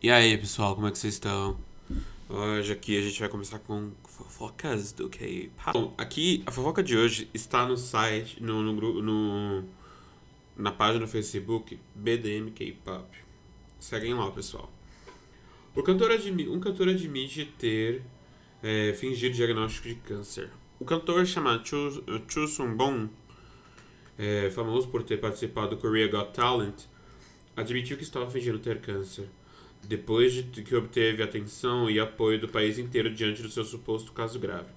E aí, pessoal, como é que vocês estão? Hoje aqui a gente vai começar com fofocas do K-pop. Bom, aqui a fofoca de hoje está no site, no, no, no na página do Facebook BDM K-pop. Seguem lá, pessoal. O cantor um cantor admite ter é, fingido diagnóstico de câncer. O cantor chamado Chu, Chu Sung Bong, é, famoso por ter participado do Korea Got Talent, admitiu que estava fingindo ter câncer, depois de que obteve atenção e apoio do país inteiro diante do seu suposto caso grave.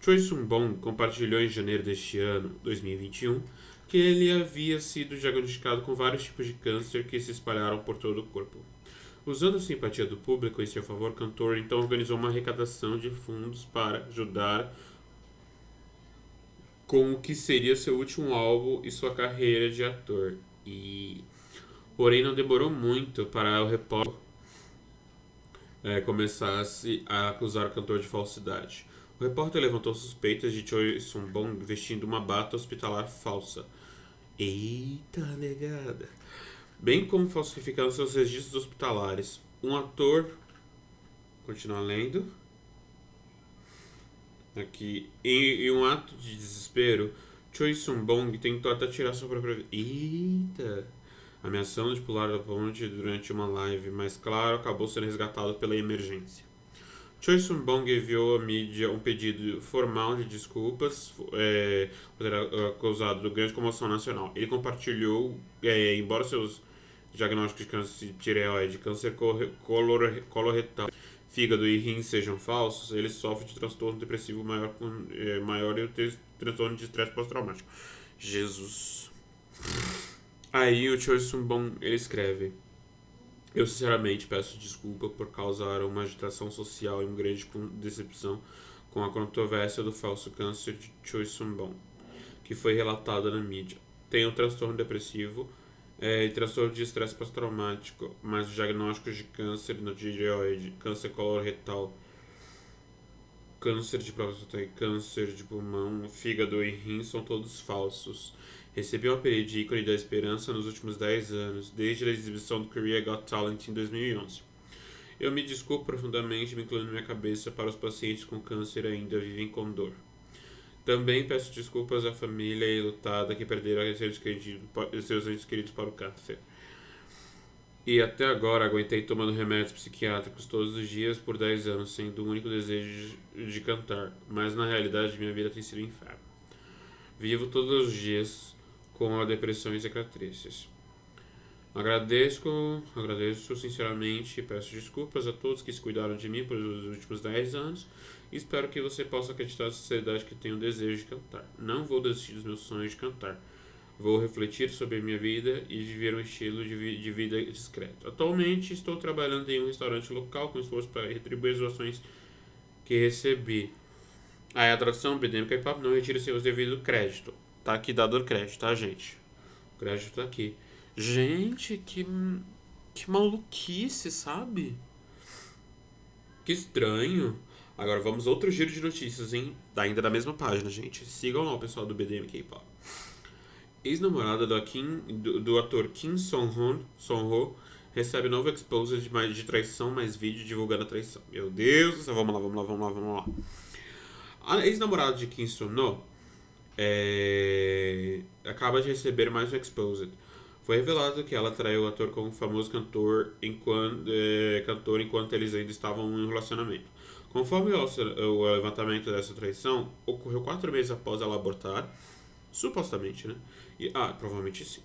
Choi Sung-bong compartilhou em janeiro deste ano, 2021, que ele havia sido diagnosticado com vários tipos de câncer que se espalharam por todo o corpo. Usando a simpatia do público em seu favor, o cantor então organizou uma arrecadação de fundos para ajudar com o que seria seu último álbum e sua carreira de ator. E porém não demorou muito para o repórter é, começasse a acusar o cantor de falsidade. O repórter levantou suspeitas de Choi Sun-bong vestindo uma bata hospitalar falsa. Eita, negada! bem como falsificando seus registros hospitalares. Um ator. Continua lendo. Aqui. Em, em um ato de desespero, Choi Sun-bong tentou até tirar sua própria. Eita! Ameaçando de pular da ponte durante uma live, mas claro, acabou sendo resgatado pela emergência. Choi Sun-bong enviou à mídia um pedido formal de desculpas é, acusado do grande comoção nacional. Ele compartilhou, é, embora seus diagnóstico de câncer de tireoide, câncer coloretal, fígado e rins sejam falsos, ele sofre de transtorno depressivo maior, é, maior e o transtorno de estresse pós-traumático. Jesus. Aí o Choi Sun-bong, ele escreve... Eu sinceramente peço desculpa por causar uma agitação social e uma grande decepção com a controvérsia do falso câncer de Choi Sun-bong, que foi relatada na mídia. Tenho um transtorno depressivo é, e transtorno de estresse pós-traumático, mas os diagnósticos de câncer no tireoide, câncer coloretal, câncer de próstata e câncer de pulmão, fígado e rim são todos falsos. Recebi o apelido de ícone da esperança nos últimos 10 anos, desde a exibição do Korea Got Talent em 2011. Eu me desculpo profundamente, me incluindo minha cabeça para os pacientes com câncer ainda vivem com dor. Também peço desculpas à família e lutada que perderam seus, seus entes queridos para o câncer. E até agora aguentei tomando remédios psiquiátricos todos os dias por 10 anos, sendo o único desejo de, de cantar. Mas na realidade minha vida tem sido um inferno. Vivo todos os dias com a depressão e cicatrizes. Agradeço, agradeço sinceramente e peço desculpas a todos que se cuidaram de mim por os últimos 10 anos Espero que você possa acreditar na sociedade que tenho o desejo de cantar. Não vou desistir dos meus sonhos de cantar. Vou refletir sobre minha vida e viver um estilo de, vi de vida discreto. Atualmente estou trabalhando em um restaurante local com esforço para retribuir as doações que recebi. A tradução BDM K-pop não retira seus devido crédito. Tá aqui dado o crédito, tá, gente? O crédito tá aqui. Gente, que que maluquice, sabe? Que estranho. Agora vamos outro giro de notícias, hein? Ainda da mesma página, gente. Sigam lá o pessoal do BDM K-pop. Ex-namorada do, do, do, ator Kim Song-ho Song recebe novo expose de, de traição, mais vídeo divulgando a traição. Meu Deus do céu, vamos lá, vamos lá, vamos lá, vamos lá. A ex-namorada de Kim Song-ho é, acaba de receber mais um exposed. Foi revelado que ela traiu o ator com o famoso cantor enquanto, é, cantor enquanto eles ainda estavam em um relacionamento. Conforme o levantamento dessa traição, ocorreu quatro meses após ela abortar, supostamente, né? E, ah, provavelmente sim.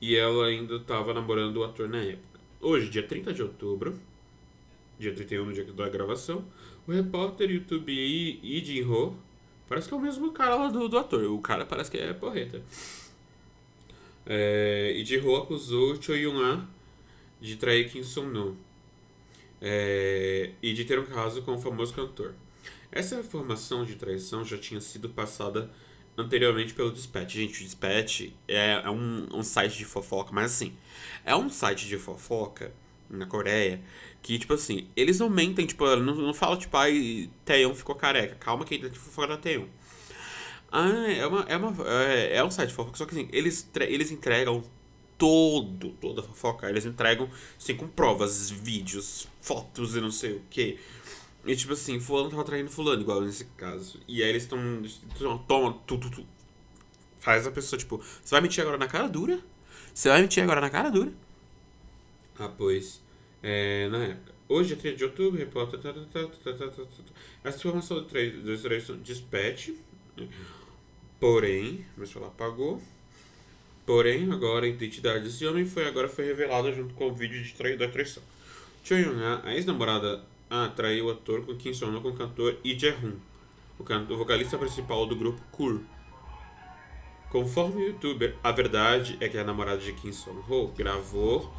E ela ainda estava namorando o ator na época. Hoje, dia 30 de outubro, dia 31 no dia da gravação, o repórter YouTube Lee Jin-ho, parece que é o mesmo cara lá do, do ator, o cara parece que é porreta. É, Lee ho acusou Choi Yun-ah de trair Kim Sung-no é, e de ter um caso com o famoso cantor. Essa informação de traição já tinha sido passada anteriormente pelo Dispatch. Gente, o Dispatch é, é um, um, site de fofoca, mas assim, é um site de fofoca na Coreia que, tipo assim, eles não mentem, tipo, não, não falam, tipo, ai, Taeyong ficou careca. Calma que ainda tem fofoca da Taeyong. Ah, é uma. É, uma, é, é um site de fofoca, só que assim, eles, eles entregam todo, toda a fofoca. Eles entregam, assim, com provas, vídeos, fotos e não sei o que. E tipo assim, fulano tava traindo fulano, igual nesse caso. E aí eles estão. Toma, tu, tu, tu. Faz a pessoa, tipo, você vai mentir agora na cara dura? Você vai mentir agora na cara dura? Pois. É, na época. Hoje é 3 de outubro, repórter. Tá, tá, tá, Essa informação do traição despete. Porém, mas ela apagou. Porém, agora a identidade desse homem foi agora foi revelada junto com o vídeo de trai da traição. Cho Yun, a ex-namorada, traiu o ator com quem sonou com o cantor Lee Jae-hoon, o, o vocalista principal do grupo Kur. Conforme o youtuber, a verdade é que a namorada de Kim Son-ho gravou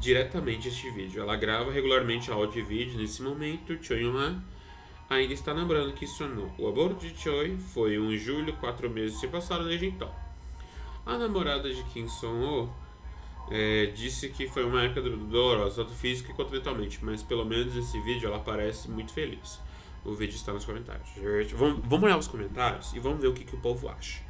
diretamente este vídeo. Ela grava regularmente áudio e vídeo. Nesse momento, Choi Yun ainda está lembrando que Son-ho. O aborto de Choi foi em julho, quatro meses se passaram desde então. A namorada de Kim Son-ho é, disse que foi uma época dolorosa, tanto física quanto mentalmente, mas pelo menos nesse vídeo ela parece muito feliz. O vídeo está nos comentários. Vamos, vamos olhar os comentários e vamos ver o que, que o povo acha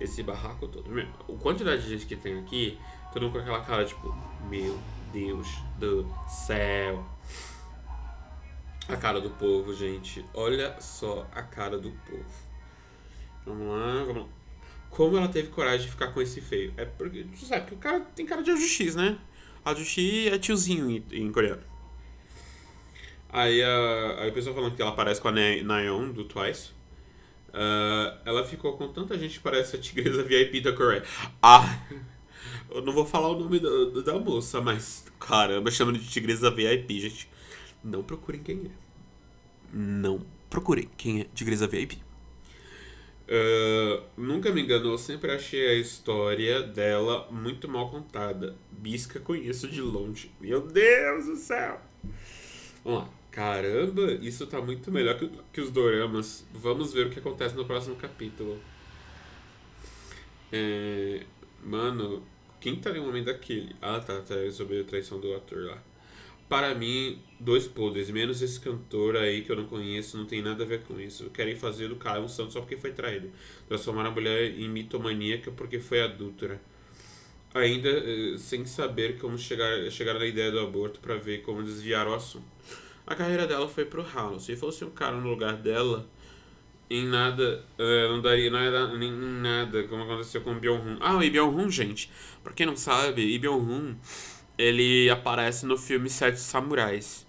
esse barraco todo. A quantidade de gente que tem aqui, todo mundo com aquela cara tipo, meu Deus do céu. A cara do povo, gente. Olha só a cara do povo. Vamos lá, vamos lá. Como ela teve coragem de ficar com esse feio? É porque, você sabe que o cara tem cara de Ajuxi, né? Ajuxi é tiozinho em, em coreano. Aí a, aí a pessoa falando que ela parece com a Nayeon do Twice. Uh, ela ficou com tanta gente que parece a tigresa VIP da Coreia. Ah, eu não vou falar o nome da, da moça, mas caramba, chamando de tigresa VIP, gente. Não procurem quem é. Não procurem quem é tigresa VIP. Uh, ah, nunca me enganou, sempre achei a história dela muito mal contada. Bisca conheço de longe. Meu Deus do céu! Vamos lá. Caramba, isso tá muito melhor que, que os doramas. Vamos ver o que acontece no próximo capítulo. É, mano, quem tá no momento daquele? Ah, tá, tá sobre a traição do ator lá. Para mim, dois podres, menos esse cantor aí que eu não conheço, não tem nada a ver com isso. Querem fazer do cara um santo só porque foi traído. Transformar a mulher em mitomaníaca porque foi adúltera. Ainda eh, sem saber como chegar, chegar na ideia do aborto para ver como desviar o assunto a carreira dela foi pro ralo. Se fosse um cara no lugar dela, em nada, uh, não daria nada, nem nada, como aconteceu com o Byung-hun. Ah, o Byung-hun, gente, pra quem não sabe, Byung-hun, ele aparece no filme Sete Samurais.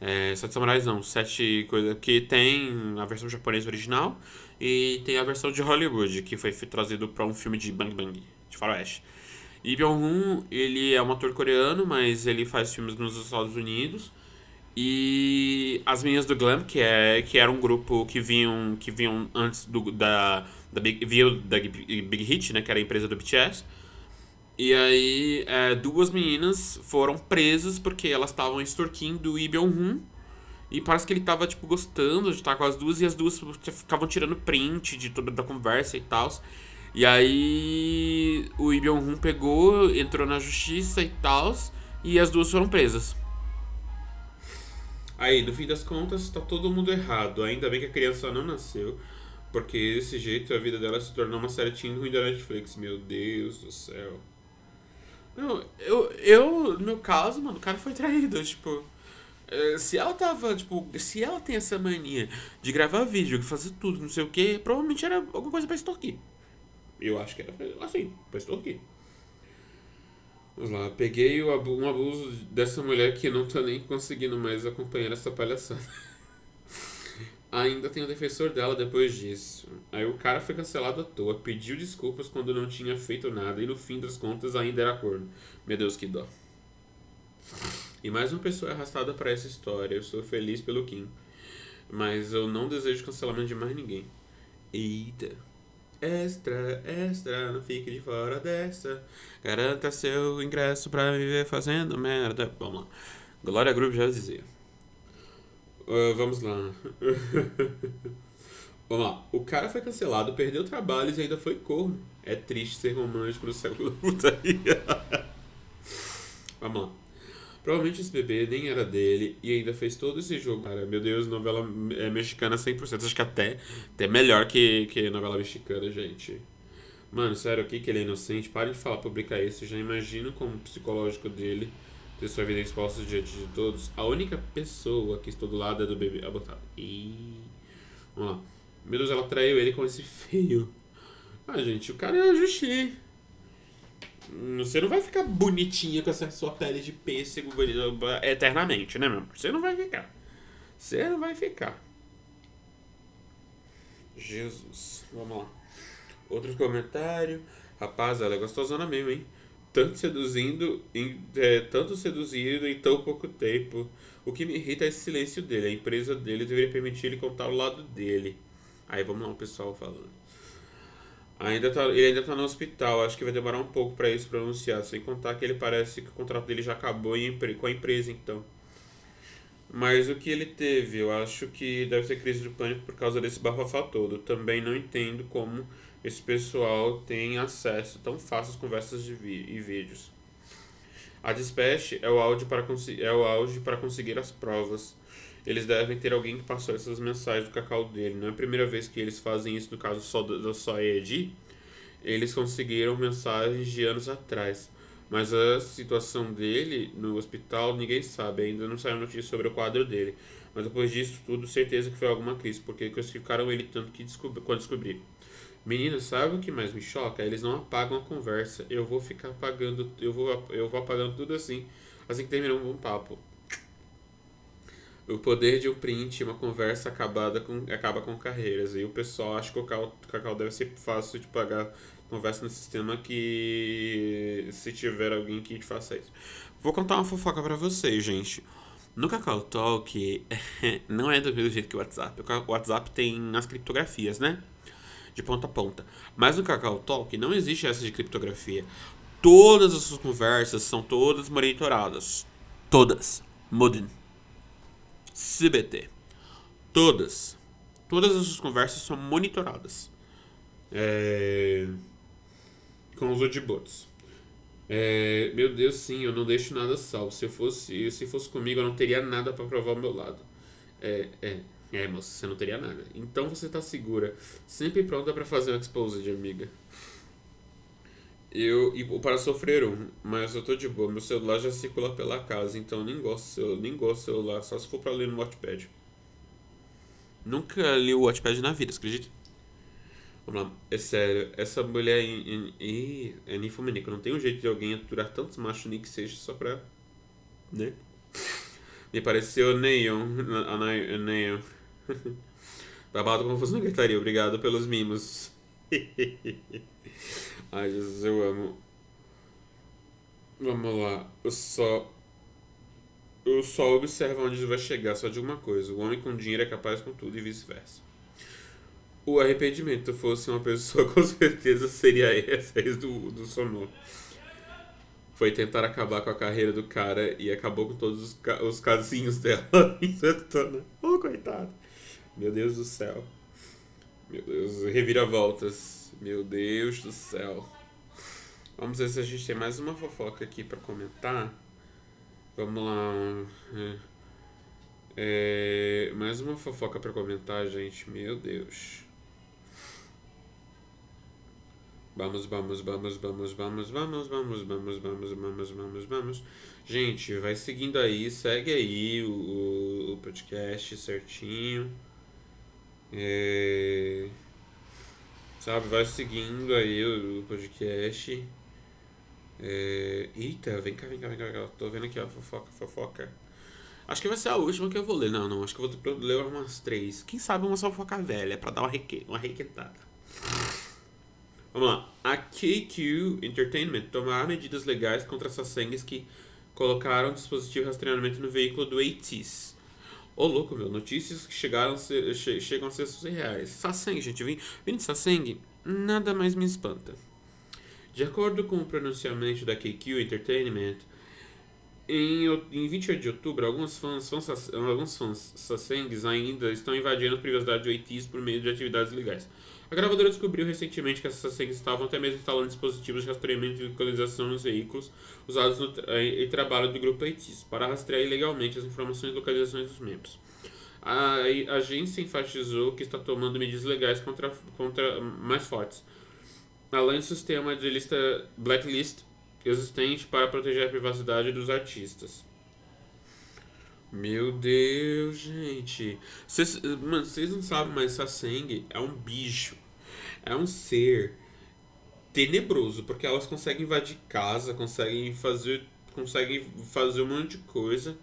É, Sete Samurais não, Sete coisas que tem a versão japonesa original e tem a versão de Hollywood, que foi trazido para um filme de Bang Bang, de faroeste. E Byung-hun, ele é um ator coreano, mas ele faz filmes nos Estados Unidos. E as meninas do Glam, que, é, que era um grupo que vinham, que vinham antes do, da, da, Big, da Big Hit, né, que era a empresa do BTS. E aí, é, duas meninas foram presas porque elas estavam extorquindo o Byung-hun. E parece que ele tava, tipo, gostando de estar com as duas. E as duas ficavam tirando print de toda a conversa e tal. E aí, o Byung-hun pegou, entrou na justiça e tal. E as duas foram presas. Aí, no fim das contas, tá todo mundo errado. Ainda bem que a criança não nasceu. Porque desse jeito a vida dela se tornou uma série teen ruim da Netflix. Meu Deus do céu. Não, eu, eu, no caso, mano, o cara foi traído. Tipo, é, se ela tava, tipo, se ela tem essa mania de gravar vídeo, de fazer tudo, não sei o que, provavelmente era alguma coisa pra extorquir. Eu acho que era assim, pra extorquir. Vamos lá, peguei um abuso dessa mulher que não tô nem conseguindo mais acompanhar essa palhaçada. Ainda tem o defensor dela depois disso. Aí o cara foi cancelado à toa, pediu desculpas quando não tinha feito nada e no fim das contas ainda era corno. Meu Deus, que dó. E mais uma pessoa arrastada para essa história. Eu sou feliz pelo Kim. Mas eu não desejo cancelamento de mais ninguém. Eita. Extra, extra, não fique de fora dessa. Garanta seu ingresso pra viver fazendo merda. Vamos lá. Glória Group já dizia. Uh, vamos lá. vamos lá. O cara foi cancelado, perdeu trabalhos e ainda foi corno. É triste ser romântico no século da putaria. vamos lá. Provavelmente esse bebê nem era dele e ainda fez todo esse jogo. Cara, meu Deus, novela é mexicana 100%. Acho que até, até melhor que, que novela mexicana, gente. Mano, sério, aqui que ele é inocente. Pare de falar, publicar isso. Já imagino como psicológico dele ter sua vida exposta diante de todos. A única pessoa que estou do lado é do bebê. Abortado. E Vamos lá. Meu Deus, ela traiu ele com esse feio. Ah, gente, o cara é Justi. Você não vai ficar bonitinha com essa sua pele de pêssego eternamente, né, meu amor? Você não vai ficar. Você não vai ficar. Jesus. Vamos lá. Outro comentário. Rapaz, ela é gostosona mesmo, hein? Tanto seduzindo, em, é, tanto seduzido em tão pouco tempo. O que me irrita é esse silêncio dele. A empresa dele deveria permitir ele contar o lado dele. Aí vamos lá, o pessoal falando. Ainda tá, ele ainda tá no hospital, acho que vai demorar um pouco para isso pronunciar. Sem contar que ele parece que o contrato dele já acabou em, com a empresa, então. Mas o que ele teve, eu acho que deve ser crise de pânico por causa desse bafafá todo. Também não entendo como esse pessoal tem acesso tão fácil às conversas de e vídeos. A Dispatch é o, auge para é o auge para conseguir as provas. Eles devem ter alguém que passou essas mensagens do cacau dele. Não é a primeira vez que eles fazem isso no caso só do, do. Eles conseguiram mensagens de anos atrás. Mas a situação dele no hospital ninguém sabe. Ainda não saiu notícia sobre o quadro dele. Mas depois disso tudo, certeza que foi alguma crise. Porque classificaram ele tanto que descobri, quando descobriram. Menina, sabe o que mais me choca? Eles não apagam a conversa. Eu vou ficar apagando, eu vou, eu vou apagando tudo assim, assim que terminar um bom papo. O poder de um print, uma conversa acabada com, acaba com carreiras. E o pessoal acha que o Cacau, Cacau deve ser fácil de pagar conversa no sistema que se tiver alguém que faça isso. Vou contar uma fofoca para vocês, gente. No Cacau Talk não é do mesmo jeito que o WhatsApp. O WhatsApp tem as criptografias, né? de ponta a ponta. Mas no Cacau Talk não existe essa de criptografia. Todas as suas conversas são todas monitoradas. Todas. Modem. CBT. Todas. Todas as suas conversas são monitoradas. É... Com os Odibots. É... Meu Deus, sim, eu não deixo nada salvo. Se, eu fosse, se fosse comigo, eu não teria nada para provar ao meu lado. É, é. É, moça, você não teria nada. Então você tá segura, sempre pronta para fazer um expose de amiga. Eu, e para sofrer um, mas eu tô de boa. Meu celular já circula pela casa, então nem gosto, eu nem gosto do celular, só se for pra ler no Watchpad. Nunca li o Watchpad na vida, acredita? Vamos lá, é sério, essa mulher em, em, é ninfomaníaca, não tem um jeito de alguém aturar tantos machos nem que seja só pra. né? Me pareceu Neon, a Neon. Babado confuso na gritaria, obrigado pelos mimos. Ai, Jesus, eu amo. Vamos lá. Eu só. Eu só observo onde vai chegar, só de uma coisa. O homem com dinheiro é capaz com tudo e vice-versa. O arrependimento fosse uma pessoa, com certeza seria essa ex do, do Sonor. Foi tentar acabar com a carreira do cara e acabou com todos os, ca os casinhos dela em. Oh, coitado. Meu Deus do céu. Meu Deus, reviravoltas. Meu Deus do céu. Vamos ver se a gente tem mais uma fofoca aqui para comentar. Vamos lá. É, é, mais uma fofoca para comentar, gente. Meu Deus. Vamos, vamos, vamos, vamos, vamos, vamos, vamos, vamos, vamos, vamos, vamos, vamos. Gente, vai seguindo aí, segue aí o, o podcast certinho. É, sabe, vai seguindo aí o, podcast. É, eita, vem cá, vem cá, vem cá, vem cá. Tô vendo aqui, ó, fofoca, fofoca. Acho que vai ser a última que eu vou ler. Não, não, acho que eu vou ler umas três. Quem sabe uma fofoca velha, pra dar uma, reque, uma requentada. Vamos lá. A KQ Entertainment tomará medidas legais contra essas sangues que colocaram dispositivo de rastreamento no veículo do ATIS Ô, louco, meu. Notícias que chegaram ser, che, chegam a ser surreais. Sasseng, gente. Vindo de Sasseng, nada mais me espanta. De acordo com o pronunciamento da KQ Entertainment, em, em 28 de outubro, alguns fãs, fãs alguns fãs Sassengs ainda estão invadindo a privacidade do ATs por meio de atividades legais. A gravadora descobriu recentemente que essas senhas estavam até mesmo instalando dispositivos de rastreamento de localização nos veículos usados no tra em trabalho do grupo ITs para rastrear ilegalmente as informações e localizações dos membros. A agência enfatizou que está tomando medidas legais contra, contra mais fortes, além do sistema de lista blacklist existente para proteger a privacidade dos artistas. Meu Deus, gente. Mano, vocês não sabem, mas Saseng é um bicho. É um ser tenebroso, porque elas conseguem invadir casa, conseguem fazer, conseguem fazer um monte de coisa.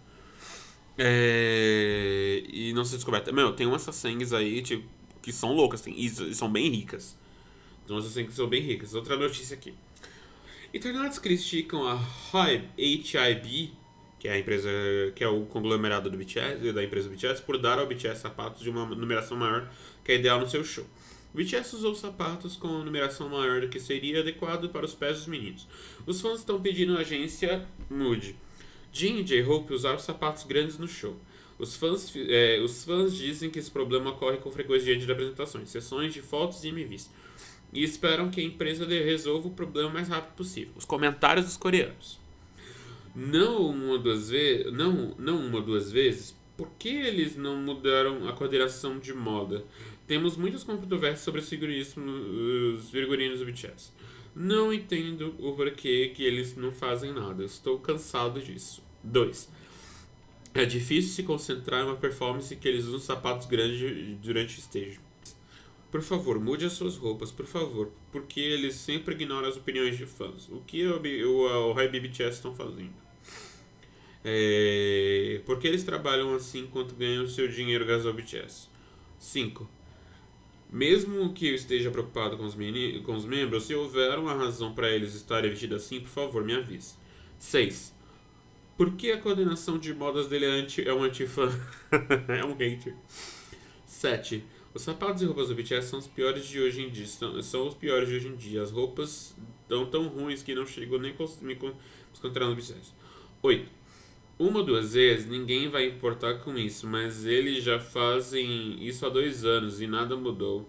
É, e não ser descoberta. Meu, tem umas Sasengs aí, tipo, que são loucas, tem, e são bem ricas. Então as Sasengs são bem ricas. Outra notícia aqui. Internautas criticam a HIB que é a empresa que é o conglomerado do BTS, da empresa BTS, por dar ao BTS sapatos de uma numeração maior que é ideal no seu show. BTS usou sapatos com numeração maior do que seria adequado para os pés dos meninos. Os fãs estão pedindo à agência Mood. Jin e J-Hope usaram sapatos grandes no show. Os fãs, é, os fãs dizem que esse problema ocorre com frequência diante de apresentações, sessões de fotos e MVs. E esperam que a empresa resolva o problema o mais rápido possível. Os comentários dos coreanos não uma duas vezes, não, não uma duas vezes, por que eles não mudaram a coordenação de moda? Temos muitas controvérsias sobre os figurinos, os figurinos do BTS. Não entendo o porquê que eles não fazem nada. Estou cansado disso. 2. É difícil se concentrar em uma performance que eles usam sapatos grandes durante o stage. Por favor, mude as suas roupas, por favor, porque eles sempre ignoram as opiniões de fãs. O que o, o, o BTS estão fazendo? É, por que eles trabalham assim enquanto ganham seu dinheiro ao BTS? 5. Mesmo que eu esteja preocupado com os, com os membros, se houver uma razão para eles estarem vestidos assim, por favor, me avise. 6. Por que a coordenação de modas dele é, anti, é um antifã? é um hater. 7. Os sapatos e roupas do BTS são os piores de hoje em dia. São, são os piores de hoje em dia. As roupas estão tão ruins que não chegou nem a me encontrar no BTS. 8. Uma ou duas vezes ninguém vai importar com isso, mas eles já fazem isso há dois anos e nada mudou.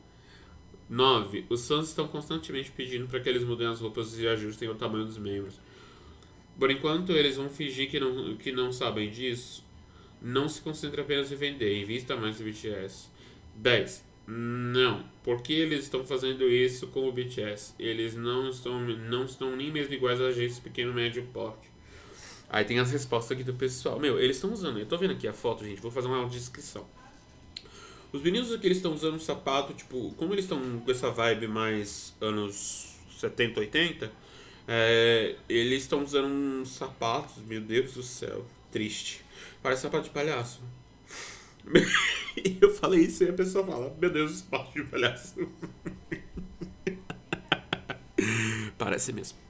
9. Os fãs estão constantemente pedindo para que eles mudem as roupas e ajustem o tamanho dos membros. Por enquanto, eles vão fingir que não, que não sabem disso. Não se concentre apenas em vender, invista mais no BTS. 10. Não. Por que eles estão fazendo isso com o BTS? Eles não estão, não estão nem mesmo iguais a agências pequeno médio porte. Aí tem as respostas aqui do pessoal. Meu, eles estão usando. Eu tô vendo aqui a foto, gente. Vou fazer uma descrição. Os meninos aqui eles estão usando um sapato, tipo, como eles estão com essa vibe mais anos 70, 80, é, eles estão usando uns sapatos, meu Deus do céu, triste. Parece sapato de palhaço. eu falei isso e a pessoa fala, meu Deus, sapato de palhaço. Parece mesmo.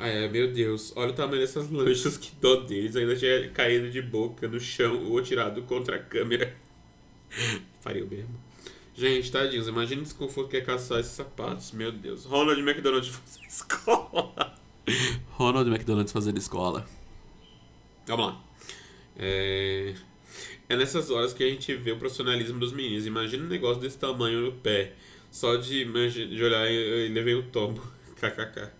É, meu Deus. Olha o tamanho dessas lanchas, que dó deles. Ainda tinha caído de boca no chão ou tirado contra a câmera. Faria o mesmo. Gente, tadinhos, imagina o desconforto que é caçar esses sapatos. Meu Deus. Ronald McDonald fazendo escola. Ronald McDonald fazendo escola. Vamos lá. É... é nessas horas que a gente vê o profissionalismo dos meninos. Imagina um negócio desse tamanho no pé. Só de, de olhar e levei o tombo. KKK.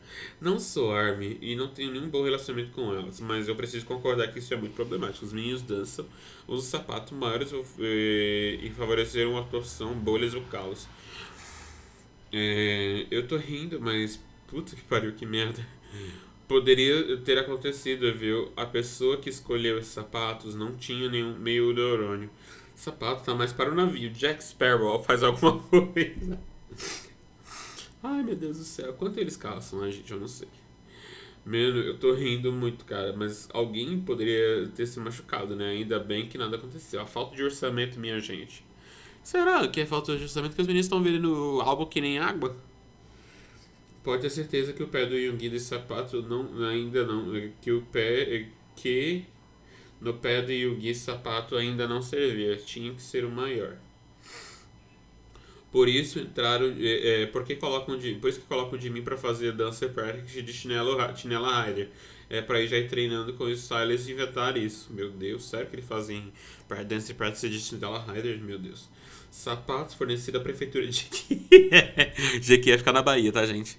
Não sou ARMY e não tenho nenhum bom relacionamento com elas, mas eu preciso concordar que isso é muito problemático. Os meninos dançam, usam sapatos maiores e, e favoreceram uma torção, bolhas ou caos. É, eu tô rindo, mas puta que pariu, que merda. Poderia ter acontecido, viu? A pessoa que escolheu esses sapatos não tinha nenhum meio neurônio. O sapato tá mais para o navio. Jack Sparrow faz alguma coisa. Ai, meu Deus do céu. Quanto eles calçam, a gente? Eu não sei. Mano, eu tô rindo muito, cara. Mas alguém poderia ter se machucado, né? Ainda bem que nada aconteceu. A falta de orçamento, minha gente. Será que é falta de orçamento que os meninos estão vendendo algo que nem água? Pode ter certeza que o pé do Yungi desse sapato não, ainda não. Que o pé. Que no pé do esse sapato ainda não servia. Tinha que ser o maior. Por isso entraram. É, é, porque colocam de, por isso que colocam de mim para fazer dança practice de chinelo, chinela rider. É para ir já ir treinando com os stylists e inventar isso. Meu Deus, sério que eles fazem para dance practice de chinela rider? Meu Deus. Sapatos fornecidos à prefeitura de Jequié fica na Bahia, tá, gente?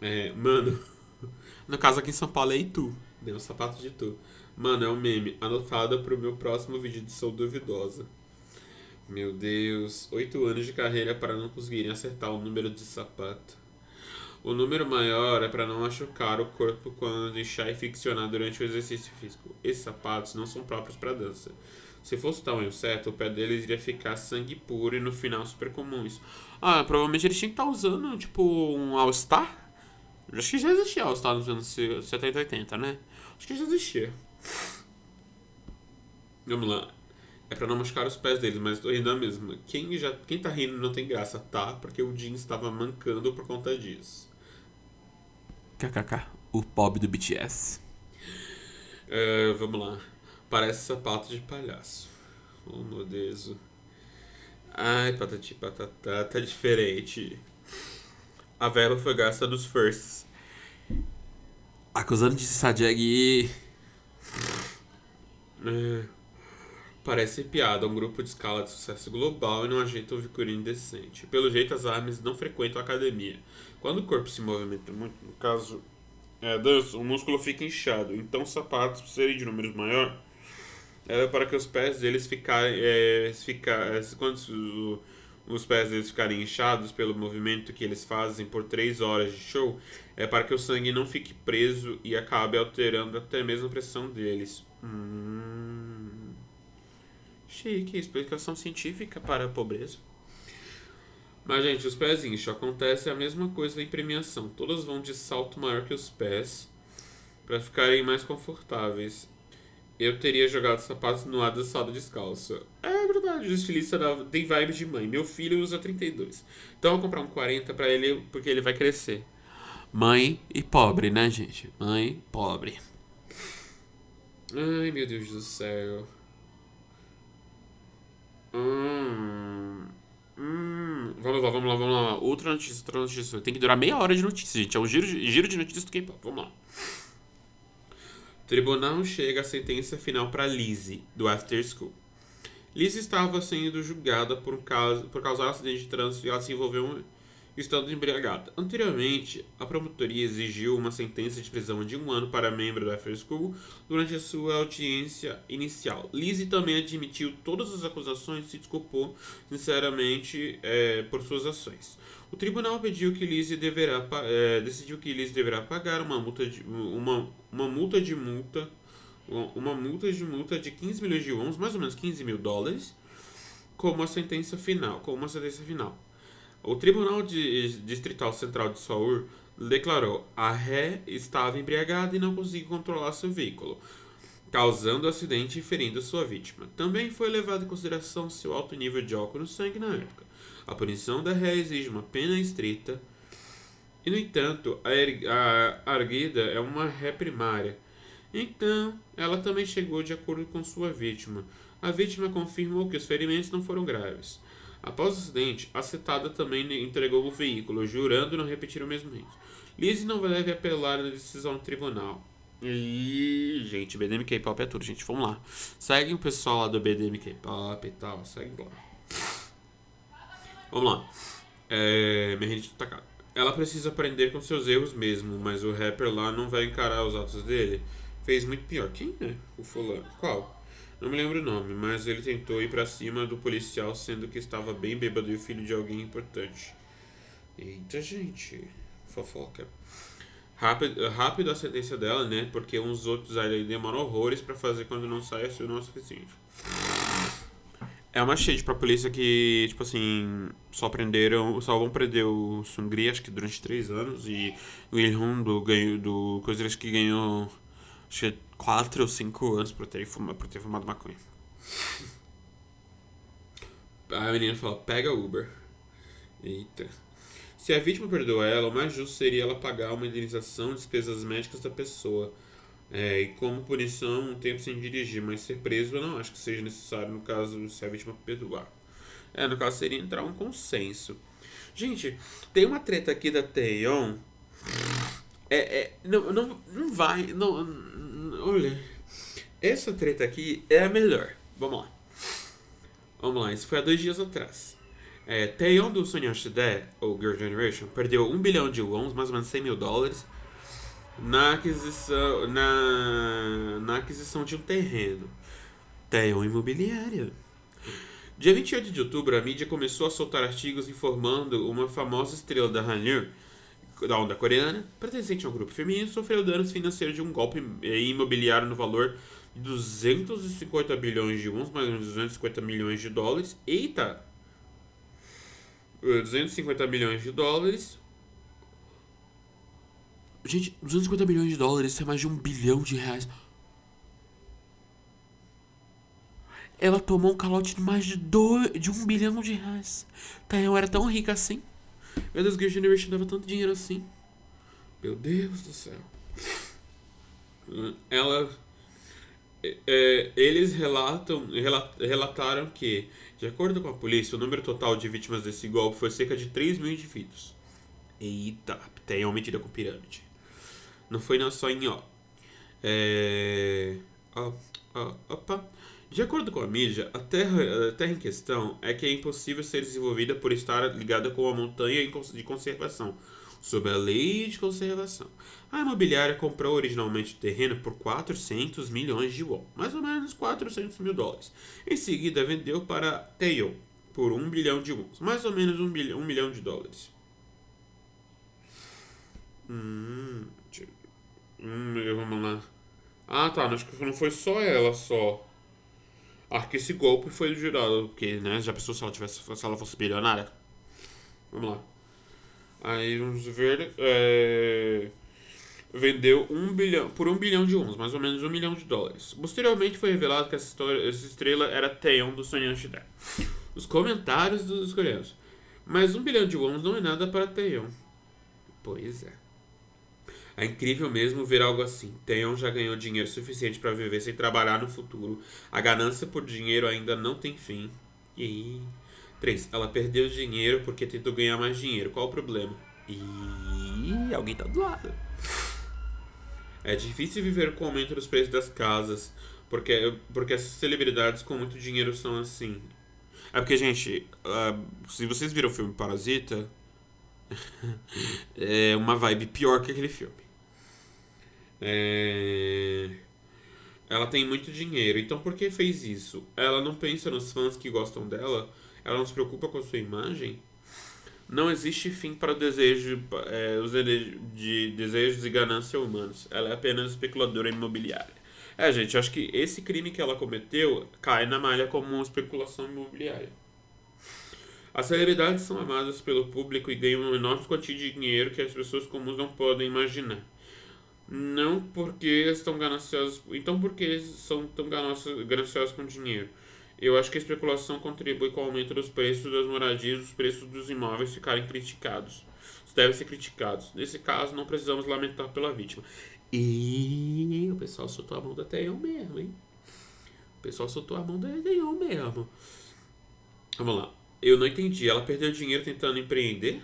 É, mano. No caso aqui em São Paulo é Itu. Né? Os sapatos de Itu. Mano, é um meme. Anotado pro meu próximo vídeo de Sou Duvidosa. Meu Deus. Oito anos de carreira para não conseguirem acertar o número de sapato. O número maior é para não machucar o corpo quando inchar e ficcionar durante o exercício físico. Esses sapatos não são próprios para dança. Se fosse o tamanho certo, o pé deles iria ficar sangue puro e no final super comum isso. Ah, provavelmente eles tinham que estar tá usando, tipo, um All-Star. Acho que já existia All-Star nos anos 70 e 80, né? Acho que já existia. Vamos lá. É pra não machucar os pés deles, mas tô rindo a mesma. Quem, já, quem tá rindo não tem graça, tá? Porque o Jin estava mancando por conta disso. KKK, o pobre do BTS. Uh, vamos lá. Parece sapato de palhaço. Oh, meu Deus. Ai, patati patatá, tá diferente. A vela foi gasta nos firsts. Acusando de Sajeg. É, parece piada, um grupo de escala de sucesso global e não ajeita um figurino decente. Pelo jeito, as armas não frequentam a academia. Quando o corpo se movimenta muito, no caso é, dança, o músculo fica inchado. Então, os sapatos, por serem de números maior, é para que os pés deles ficarem. É, ficar, é, quando os pés deles ficarem inchados pelo movimento que eles fazem por 3 horas de show, é para que o sangue não fique preso e acabe alterando até mesmo a pressão deles. Hum. Chique, explicação científica para a pobreza. Mas, gente, os pés incham. Acontece a mesma coisa em premiação. Todas vão de salto maior que os pés para ficarem mais confortáveis. Eu teria jogado sapatos no ar da sala descalço. É verdade, o estilista tem vibe de mãe. Meu filho usa 32. Então eu vou comprar um 40 para ele, porque ele vai crescer. Mãe e pobre, né, gente? Mãe, pobre. Ai, meu Deus do céu. Hum. Hum, vamos lá, vamos lá, vamos lá. Outra notícia, outra notícia. Tem que durar meia hora de notícia, gente. É um giro, giro de notícias do K-pop. Vamos lá. Tribunal chega a sentença final para Lizzie, do After School. Lizzie estava sendo julgada por, caso, por causar acidente de trânsito e ela se envolveu estando embriagada. Anteriormente, a promotoria exigiu uma sentença de prisão de um ano para membro da After School durante a sua audiência inicial. Lizzie também admitiu todas as acusações e se desculpou sinceramente é, por suas ações. O tribunal pediu que Lizzie deverá, é, decidiu que Lizzie deverá pagar uma multa de uma, uma multa de multa uma multa de multa de 15 milhões de wons, mais ou menos 15 mil dólares, como a sentença final, como uma sentença final. O Tribunal de, Distrital Central de Seul declarou a ré estava embriagada e não conseguiu controlar seu veículo, causando acidente e ferindo sua vítima. Também foi levado em consideração seu alto nível de álcool no sangue na época. A punição da ré exige uma pena estrita e, no entanto, a, er a arguida é uma ré primária. Então, ela também chegou de acordo com sua vítima. A vítima confirmou que os ferimentos não foram graves. Após o acidente, a citada também entregou o veículo, jurando não repetir o mesmo erro. Lizzie não deve apelar na decisão do tribunal. E, gente, BDM K-pop é tudo, gente. Vamos lá. Segue o pessoal lá do BDM K-pop e tal. Segue lá. Vamos lá. É, minha gente tá Ela precisa aprender com seus erros mesmo, mas o rapper lá não vai encarar os atos dele. Fez muito pior. Quem é o fulano? Qual? Não me lembro o nome, mas ele tentou ir para cima do policial, sendo que estava bem bêbado e o filho de alguém importante. Eita, gente. Fofoca. Rápido, rápido a sentença dela, né? Porque uns outros aí demoram horrores para fazer quando não sai assim não é suficiente. É uma shade pra polícia que, tipo assim, só prenderam, só vão prender o Sungri, acho que durante três anos, e o Ilhun do, ganho, do Coisas que ganhou, acho que 4 ou 5 anos por ter, fumado, por ter fumado maconha. A menina fala, pega Uber. Eita. Se a vítima perdoa ela, o mais justo seria ela pagar uma indenização de despesas médicas da pessoa. É, e como punição, um tempo sem dirigir, mas ser preso eu não acho que seja necessário no caso se a vítima perdoar. É, no caso seria entrar um consenso. Gente, tem uma treta aqui da Taeyeon. É, é, não, não, não vai. Não, Olha, essa treta aqui é a melhor. Vamos lá. Vamos lá, isso foi há dois dias atrás. É, do Sonyeon Shide, ou Girl Generation, perdeu 1 bilhão de wons, mais ou menos 100 mil dólares, na aquisição, na, na aquisição de um terreno. Taeyeon Imobiliária. Dia 28 de outubro, a mídia começou a soltar artigos informando uma famosa estrela da Hallyu, da onda coreana, pertencente a um grupo feminino, sofreu danos financeiros de um golpe imobiliário no valor de 250 bilhões de wons, mais ou menos 250 milhões de dólares. Eita! 250 milhões de dólares. Gente, 250 milhões de dólares, isso é mais de um bilhão de reais. Ela tomou um calote de mais de, dois, de um bilhão de reais. Taeyong era tão rica assim. Meu Deus, Girl Generation dava tanto dinheiro assim. Meu Deus do céu. Ela. É, eles relatam, relataram que, de acordo com a polícia, o número total de vítimas desse golpe foi cerca de 3 mil indivíduos. Eita, tem uma medida com pirâmide. Não foi não só em ó. É. Ó, ó, opa. De acordo com a mídia, a terra, a terra em questão é que é impossível ser desenvolvida por estar ligada com a montanha de conservação, sob a lei de conservação. A imobiliária comprou originalmente o terreno por 400 milhões de won, mais ou menos 400 mil dólares. Em seguida, vendeu para Taeyo por 1 bilhão de won, mais ou menos 1 bilhão, 1 milhão de dólares. Hum, hum, vamos lá. Ah, tá, acho que não foi só ela só. Acho que esse golpe foi jurado, porque, né, já pensou se ela, tivesse, se ela fosse bilionária? Vamos lá. Aí vamos ver. É, vendeu um bilhão, por um bilhão de uns, mais ou menos um milhão de dólares. Posteriormente foi revelado que essa, história, essa estrela era Taeyeon do Sonyeon Shida. Os comentários dos coreanos. Mas um bilhão de wons não é nada para Taeyeon. Pois é. É incrível mesmo ver algo assim. Theon já ganhou dinheiro suficiente para viver sem trabalhar no futuro. A ganância por dinheiro ainda não tem fim. E 3. Ela perdeu dinheiro porque tentou ganhar mais dinheiro. Qual o problema? E alguém tá do lado. É difícil viver com o aumento dos preços das casas, porque, porque essas celebridades com muito dinheiro são assim. É porque, gente, uh, se vocês viram o filme Parasita, é uma vibe pior que aquele filme. É... Ela tem muito dinheiro, então por que fez isso? Ela não pensa nos fãs que gostam dela? Ela não se preocupa com a sua imagem? Não existe fim para o desejo, é, os de desejos e ganância humanos. Ela é apenas especuladora imobiliária. É, gente, acho que esse crime que ela cometeu cai na malha como uma especulação imobiliária. As celebridades são amadas pelo público e ganham uma enorme quantia de dinheiro que as pessoas comuns não podem imaginar. Não porque estão gananciosos. Então porque eles são tão gananciosos com dinheiro. Eu acho que a especulação contribui com o aumento dos preços das moradias, os preços dos imóveis ficarem criticados. Devem ser criticados. Nesse caso, não precisamos lamentar pela vítima. E o pessoal soltou a mão da Teon mesmo, hein? O pessoal soltou a mão da Teon mesmo. Vamos lá. Eu não entendi. Ela perdeu dinheiro tentando empreender?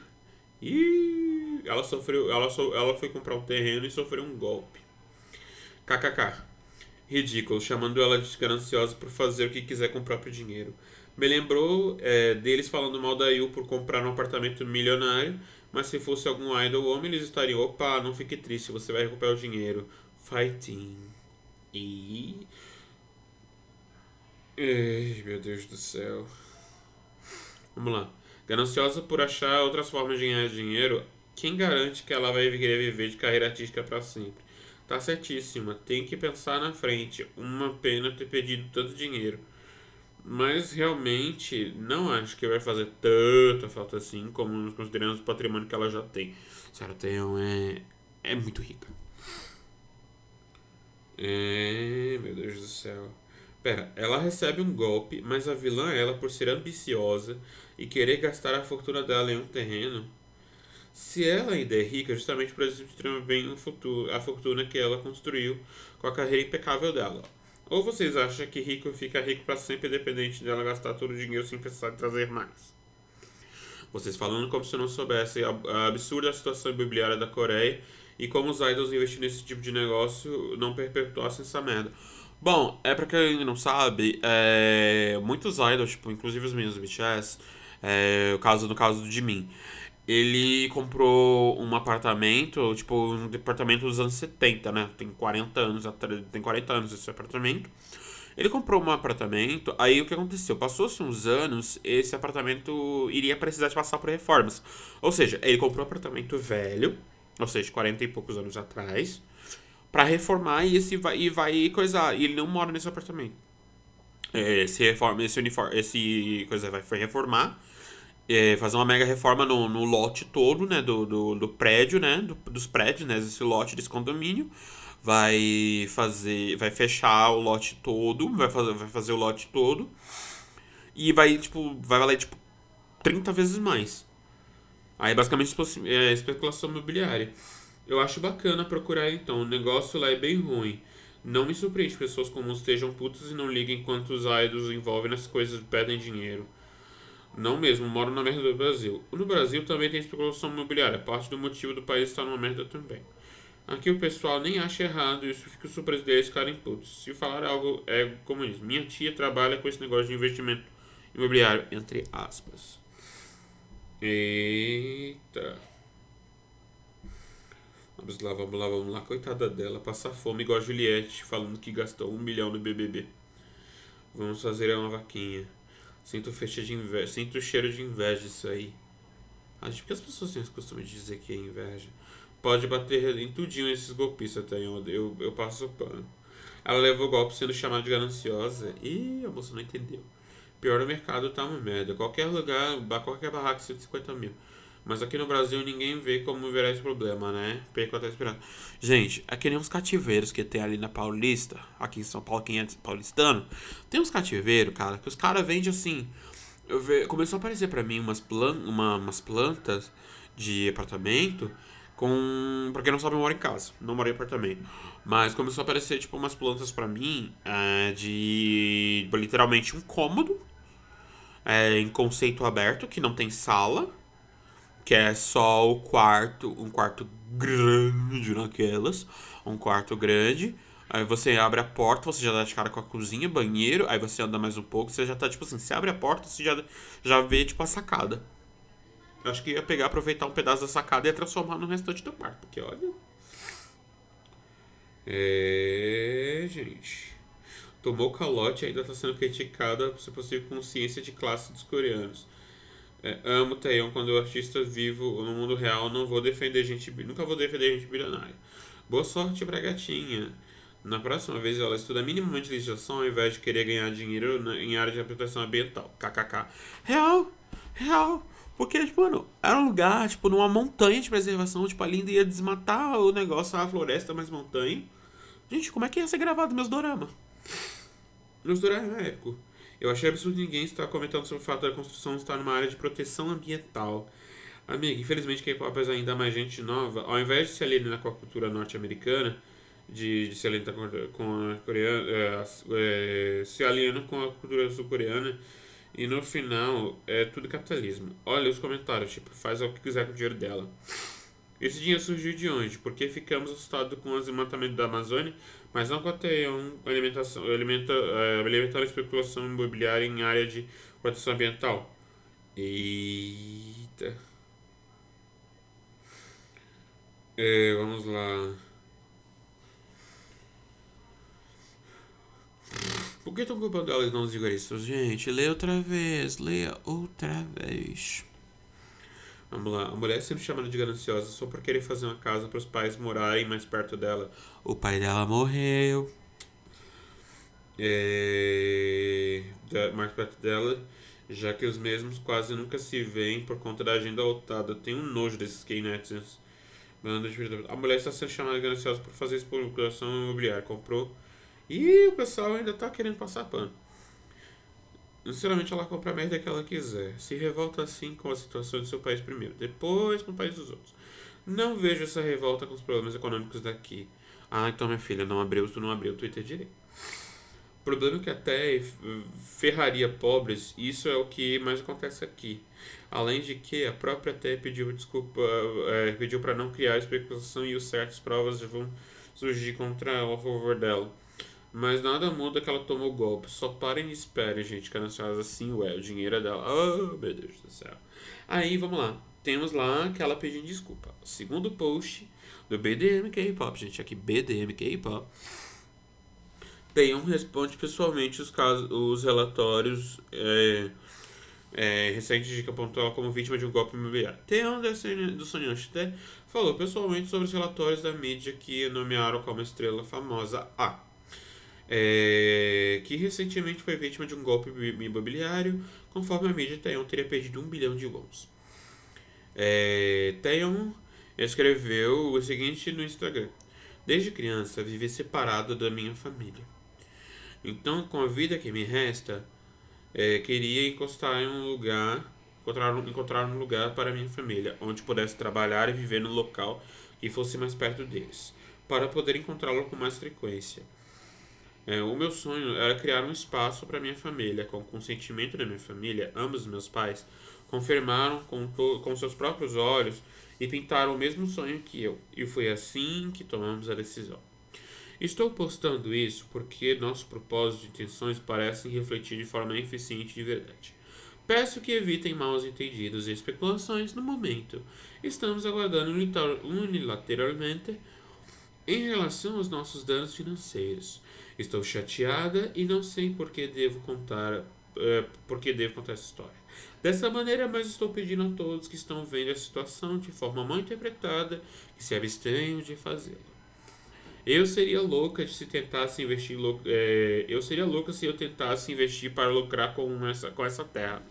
Ih! Ela sofreu, ela, so, ela foi comprar um terreno e sofreu um golpe. KKK. Ridículo, chamando ela de gananciosa por fazer o que quiser com o próprio dinheiro. Me lembrou é, deles falando mal da Yu por comprar um apartamento milionário, mas se fosse algum idol homem, eles estariam, opa, não fique triste, você vai recuperar o dinheiro. Fighting. E. Ai, meu Deus do céu. Vamos lá. Gananciosa por achar outras formas de ganhar dinheiro, quem garante que ela vai querer viver de carreira artística para sempre? Tá certíssima, tem que pensar na frente. Uma pena ter pedido tanto dinheiro. Mas realmente não acho que vai fazer tanta falta assim, como considerando o patrimônio que ela já tem. Sarah é, é muito rica. É, meu Deus do céu. Pera, ela recebe um golpe, mas a vilã é ela por ser ambiciosa e querer gastar a fortuna dela em um terreno se ela ainda é rica, justamente por administrar bem futuro, a fortuna que ela construiu com a carreira impecável dela. Ou vocês acham que rico fica rico para sempre, independente dela gastar todo o dinheiro sem precisar trazer mais? Vocês falando como se não soubesse a absurda situação imobiliária da Coreia e como os idols investindo nesse tipo de negócio não perpetuassem essa merda. Bom, é pra quem não sabe, é, muitos idols, tipo, inclusive os meninos do BTS, é, o caso, no caso do Jimin, ele comprou um apartamento, tipo, um departamento dos anos 70, né? Tem 40 anos, tem 40 anos esse apartamento. Ele comprou um apartamento, aí o que aconteceu? Passou-se uns anos, esse apartamento iria precisar de passar por reformas. Ou seja, ele comprou um apartamento velho, ou seja, 40 e poucos anos atrás, para reformar e esse vai, e vai coisar. E ele não mora nesse apartamento. É, esse reforma, esse uniforme, esse coisa vai reformar, é, fazer uma mega reforma no, no lote todo, né, do, do, do prédio, né, do, dos prédios, né, esse lote desse condomínio. Vai fazer, vai fechar o lote todo, vai fazer, vai fazer o lote todo e vai tipo, vai valer tipo 30 vezes mais. Aí basicamente é especulação imobiliária. Eu acho bacana procurar então. O negócio lá é bem ruim. Não me surpreende pessoas comuns estejam putas e não liguem enquanto os idols envolvem nas coisas pedem dinheiro. Não mesmo, moro na merda do Brasil. No Brasil também tem especulação imobiliária. Parte do motivo do país estar numa merda também. Aqui o pessoal nem acha errado isso, fica surpreso deles ficarem putos. Se falar algo é comunismo. Minha tia trabalha com esse negócio de investimento imobiliário, entre aspas. Eita. Vamos lá, vamos lá, vamos lá. Coitada dela, passar fome igual a Juliette, falando que gastou um milhão no BBB. Vamos fazer uma vaquinha. Sinto fecha de inveja, sinto o cheiro de inveja isso aí. Acho que as pessoas têm esse costume de dizer que é inveja. Pode bater em tudinho esses golpistas até eu, eu, eu passo o pano. Ela levou o golpe sendo chamada de gananciosa. Ih, a moça não entendeu. Pior o mercado tá uma merda. Qualquer lugar, qualquer barraca 150 mil. Mas aqui no Brasil ninguém vê como virar esse problema, né? Perco até esperando. Gente, é que nem uns cativeiros que tem ali na Paulista, aqui em São Paulo, quem é paulistano. Tem uns cativeiros, cara, que os caras vendem assim. Ve... Começou a aparecer para mim umas, plan... Uma, umas plantas de apartamento com. Pra quem não sabe, eu moro em casa, não moro em apartamento. Mas começou a aparecer, tipo, umas plantas para mim é, de. literalmente um cômodo. É, em conceito aberto, que não tem sala que é só o quarto, um quarto grande naquelas, um quarto grande. Aí você abre a porta, você já dá de cara com a cozinha, banheiro, aí você anda mais um pouco, você já tá tipo assim, você abre a porta, você já, já vê tipo a sacada. Eu acho que ia pegar, aproveitar um pedaço da sacada e ia transformar no restante do quarto, porque olha. É, gente. Tomou calote e ainda tá sendo criticada ser possível consciência de classe dos coreanos. É, amo Taeyeon quando o artista vivo no mundo real, não vou defender gente, nunca vou defender gente bilionária. Boa sorte pra gatinha. Na próxima vez ela estuda minimamente legislação ao invés de querer ganhar dinheiro em área de proteção ambiental. KKK. Real, real. Porque, tipo, mano, era um lugar, tipo, numa montanha de preservação, tipo, ali ia desmatar o negócio, a floresta, mais montanha. Gente, como é que ia ser gravado meus doramas? Meus doramas é épico. Eu achei absurdo ninguém estar comentando sobre o fato da construção estar numa área de proteção ambiental. Amigo, infelizmente K-pop é ainda mais gente nova. Ao invés de se alienar com a cultura norte-americana, de, de, se alienar com a coreana, é, é, se aliena com a cultura sul-coreana, e no final é tudo capitalismo. Olha os comentários, tipo, faz o que quiser com o dinheiro dela. Esse dinheiro surgiu de onde? Porque ficamos assustados com o desmatamento da Amazônia mas não contém alimentação, alimenta, é, alimentar a especulação imobiliária em área de proteção ambiental. Eita. É, vamos lá. Por que estão culpando elas não os vigaristas? Gente, leia outra vez, leia outra vez. Vamos lá. A mulher sempre chamada de gananciosa só por querer fazer uma casa para os pais morarem mais perto dela. O pai dela morreu. É... Mais perto dela, já que os mesmos quase nunca se veem por conta da agenda lotada. Tem um nojo desses gay netizens. A mulher está sendo chamada de gananciosa por fazer especulação imobiliária. Comprou. E o pessoal ainda está querendo passar pano. Sinceramente, ela compra a merda que ela quiser. Se revolta assim com a situação do seu país primeiro, depois com o país dos outros. Não vejo essa revolta com os problemas econômicos daqui. Ah, então minha filha, não abriu, tu não abriu o Twitter direito. O problema é que até ferraria pobres, isso é o que mais acontece aqui. Além de que a própria TE pediu desculpa, é, pediu para não criar especulação e certas provas vão surgir contra a favor dela. Mas nada muda que ela tomou o golpe. Só parem e esperem, gente, que anunciadas assim, ué, o dinheiro é dela. Oh, meu Deus do céu. Aí, vamos lá. Temos lá que ela pedindo desculpa. Segundo post do BDM K-Pop, gente, aqui BDM K-Pop. Taeyong responde pessoalmente os, casos, os relatórios é, é, recentes de que apontou ela como vítima de um golpe imobiliário. Taeyong do Sonyeon Shite falou pessoalmente sobre os relatórios da mídia que nomearam como estrela famosa A é, que recentemente foi vítima de um golpe imobiliário, conforme a mídia, Taeyeon teria perdido um bilhão de wons. É, Taeyeon escreveu o seguinte no Instagram. Desde criança, vivi separado da minha família. Então, com a vida que me resta, é, queria encostar em um lugar, encontrar, encontrar um lugar para minha família, onde pudesse trabalhar e viver no local que fosse mais perto deles, para poder encontrá-lo com mais frequência. É, o meu sonho era criar um espaço para minha família. Com o consentimento da minha família, ambos meus pais confirmaram com, com seus próprios olhos e pintaram o mesmo sonho que eu. E foi assim que tomamos a decisão. Estou postando isso porque nossos propósitos e intenções parecem refletir de forma eficiente de verdade. Peço que evitem maus entendidos e especulações no momento. Estamos aguardando unilateralmente em relação aos nossos danos financeiros. Estou chateada e não sei por que devo contar, é, por que devo contar essa história. Dessa maneira, mas estou pedindo a todos que estão vendo a situação de forma mal interpretada que se abstenham de fazê-lo. Eu seria louca se tentasse investir. É, eu seria louca se eu tentasse investir para lucrar com essa, com essa terra.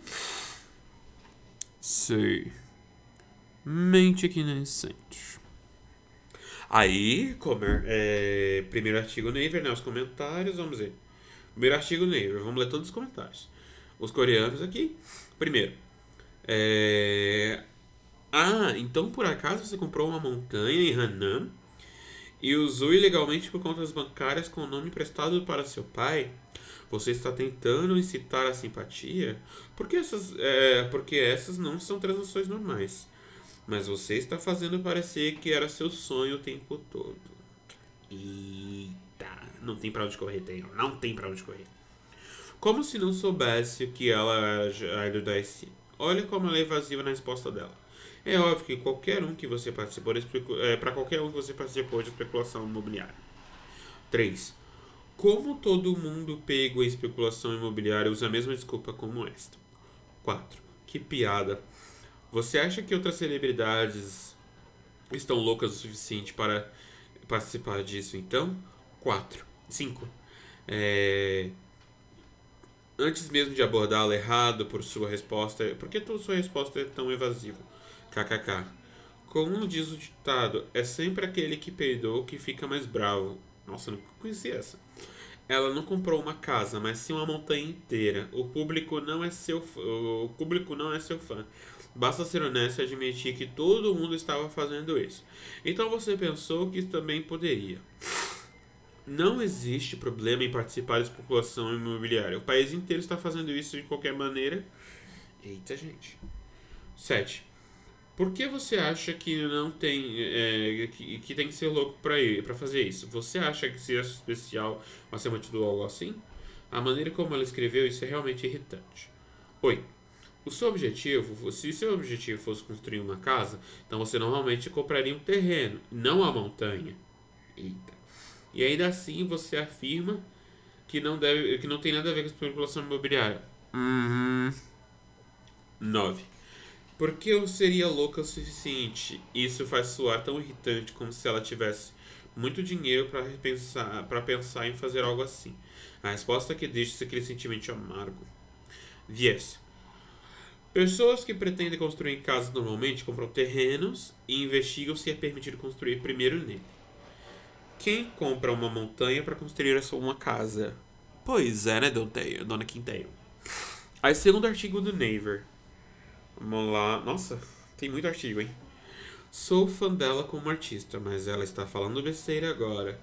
Sei. Mente que nem sente. Aí, comer, é, primeiro artigo Naver, né? Os comentários, vamos ver. Primeiro artigo Naver, vamos ler todos os comentários. Os coreanos aqui. Primeiro. É... Ah, então por acaso você comprou uma montanha em Hanan e usou ilegalmente por contas bancárias com o nome emprestado para seu pai? Você está tentando incitar a simpatia? Porque essas, é, porque essas não são transações normais. Mas você está fazendo parecer que era seu sonho o tempo todo. Eita, não tem para onde correr, tem. Não tem para onde correr. Como se não soubesse que ela era da SM. Olha como ela é evasiva na resposta dela. É óbvio que qualquer um que você participou é, para qualquer um que você participou de especulação imobiliária. 3. Como todo mundo pego em especulação imobiliária usa a mesma desculpa como esta. 4. Que piada. Você acha que outras celebridades estão loucas o suficiente para participar disso, então? 4. 5. É... Antes mesmo de abordá-la errado por sua resposta, por que sua resposta é tão evasiva? KKK. Como diz o ditado, é sempre aquele que perdoa que fica mais bravo. Nossa, não conhecia essa. Ela não comprou uma casa, mas sim uma montanha inteira. O público não é seu, o público não é seu fã. Basta ser honesto e admitir que todo mundo estava fazendo isso. Então você pensou que também poderia. Não existe problema em participar de especulação imobiliária. O país inteiro está fazendo isso de qualquer maneira. Eita, gente. 7. Por que você acha que não tem é, que, que tem que ser louco para fazer isso? Você acha que se é especial acima de tudo algo assim? A maneira como ela escreveu isso é realmente irritante. Oi. O seu objetivo, se seu objetivo fosse construir uma casa, então você normalmente compraria um terreno, não a montanha. Eita. E ainda assim você afirma que não, deve, que não tem nada a ver com a especulação imobiliária. Uhum. 9. Por que eu seria louca o suficiente? Isso faz soar tão irritante como se ela tivesse muito dinheiro para pensar, para pensar em fazer algo assim. A resposta que deixa aquele sentimento amargo. 10. Pessoas que pretendem construir casas normalmente compram terrenos e investigam se é permitido construir primeiro nele. Quem compra uma montanha para construir uma casa? Pois é, né, Dona Quinteio? Aí, segundo artigo do Naver. Vamos lá. Nossa, tem muito artigo, hein? Sou fã dela como artista, mas ela está falando besteira agora.